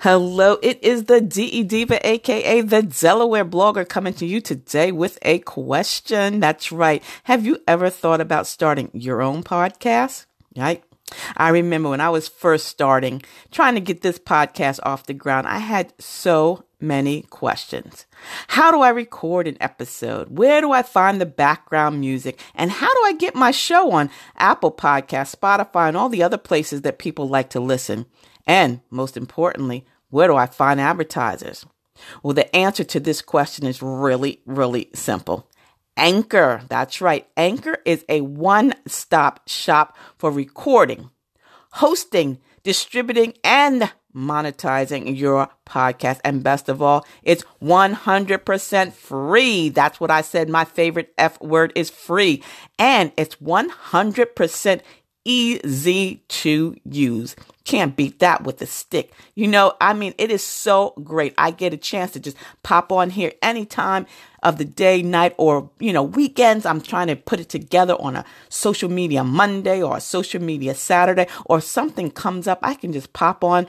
Hello, it is the DE Diva, aka the Delaware blogger, coming to you today with a question. That's right. Have you ever thought about starting your own podcast? Right? I remember when I was first starting, trying to get this podcast off the ground, I had so many questions. How do I record an episode? Where do I find the background music? And how do I get my show on Apple Podcasts, Spotify, and all the other places that people like to listen? And most importantly, where do I find advertisers? Well, the answer to this question is really, really simple. Anchor. That's right. Anchor is a one stop shop for recording, hosting, distributing, and monetizing your podcast. And best of all, it's 100% free. That's what I said. My favorite F word is free. And it's 100% easy to use. Can't beat that with a stick. You know, I mean, it is so great. I get a chance to just pop on here anytime of the day, night, or, you know, weekends. I'm trying to put it together on a social media Monday or a social media Saturday, or something comes up. I can just pop on,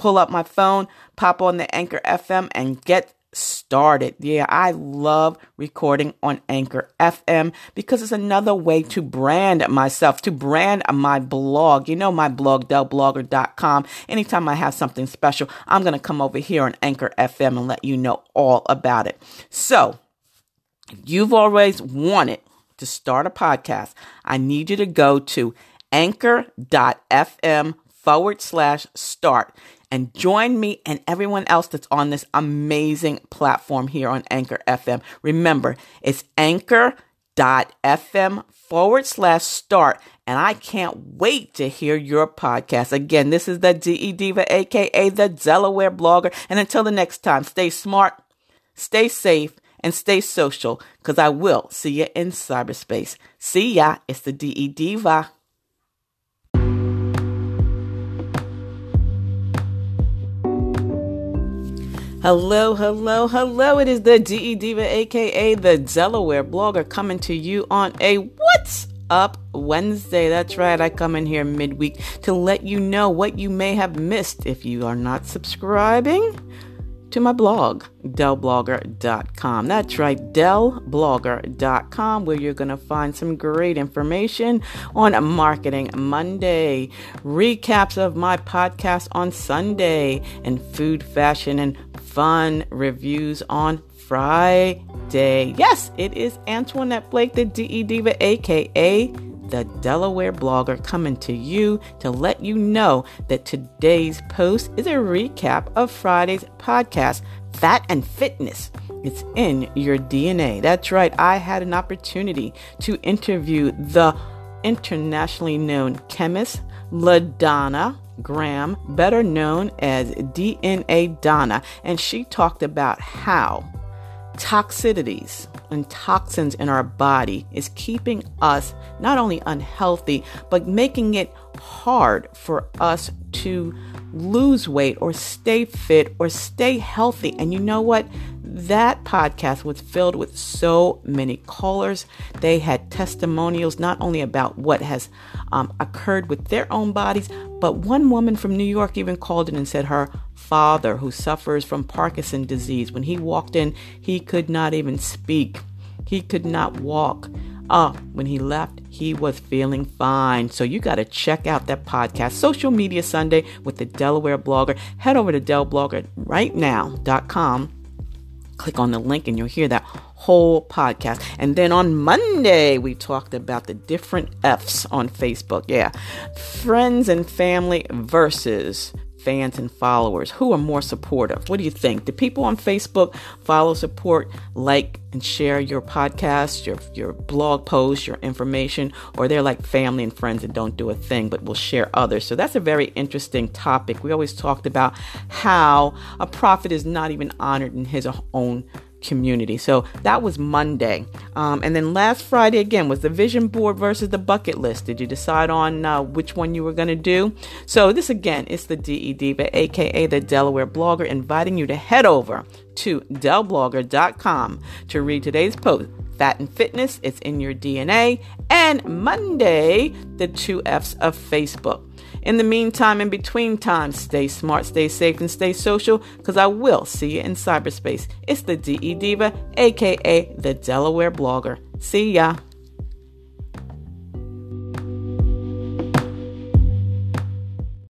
pull up my phone, pop on the Anchor FM, and get started. Yeah, I love recording on Anchor FM because it's another way to brand myself, to brand my blog. You know, my blog, delblogger.com. Anytime I have something special, I'm going to come over here on Anchor FM and let you know all about it. So, you've always wanted to start a podcast. I need you to go to anchor.fm forward slash start and join me and everyone else that's on this amazing platform here on Anchor FM. Remember, it's anchor.fm forward slash start. And I can't wait to hear your podcast. Again, this is the DE Diva, aka the Delaware blogger. And until the next time, stay smart, stay safe, and stay social because I will see you in cyberspace. See ya. It's the DE Diva. Hello, hello, hello. It is the DE Diva, aka the Delaware blogger, coming to you on a What's Up Wednesday. That's right, I come in here midweek to let you know what you may have missed if you are not subscribing to my blog, delblogger.com. That's right, delblogger.com, where you're going to find some great information on Marketing Monday, recaps of my podcast on Sunday, and food, fashion, and fun reviews on Friday. Yes, it is Antoinette Blake, the DE Diva, aka the Delaware blogger, coming to you to let you know that today's post is a recap of Friday's podcast, Fat and Fitness. It's in your DNA. That's right, I had an opportunity to interview the internationally known chemist LaDonna Graham, better known as DNA Donna, and she talked about how toxicities and toxins in our body is keeping us not only unhealthy, but making it hard for us to lose weight or stay fit or stay healthy. And you know what? That podcast was filled with so many callers. They had testimonials not only about what has um, occurred with their own bodies, but one woman from New York even called in and said her father, who suffers from Parkinson disease, when he walked in, he could not even speak, he could not walk. Uh, when he left, he was feeling fine. So you got to check out that podcast, Social Media Sunday with the Delaware blogger. Head over to delblogger.rightnow.com click on the link and you'll hear that whole podcast. And then on Monday, we talked about the different F's on Facebook. Yeah. Friends and family versus fans and followers? Who are more supportive? What do you think? Do people on Facebook follow, support, like, and share your podcast, your your blog posts, your information, or they're like family and friends and don't do a thing but will share others? So that's a very interesting topic. We always talked about how a prophet is not even honored in his own community. So that was Monday. Um, and then last Friday again was the vision board versus the bucket list. Did you decide on uh, which one you were going to do? So this again is the DE Diva, aka the Delaware blogger, inviting you to head over to delblogger.com to read today's post. Fat and fitness, it's in your DNA. And Monday, the two F's of Facebook. In the meantime, in between times, stay smart, stay safe, and stay social because I will see you in cyberspace. It's the DE Diva, aka the Delaware blogger. See ya.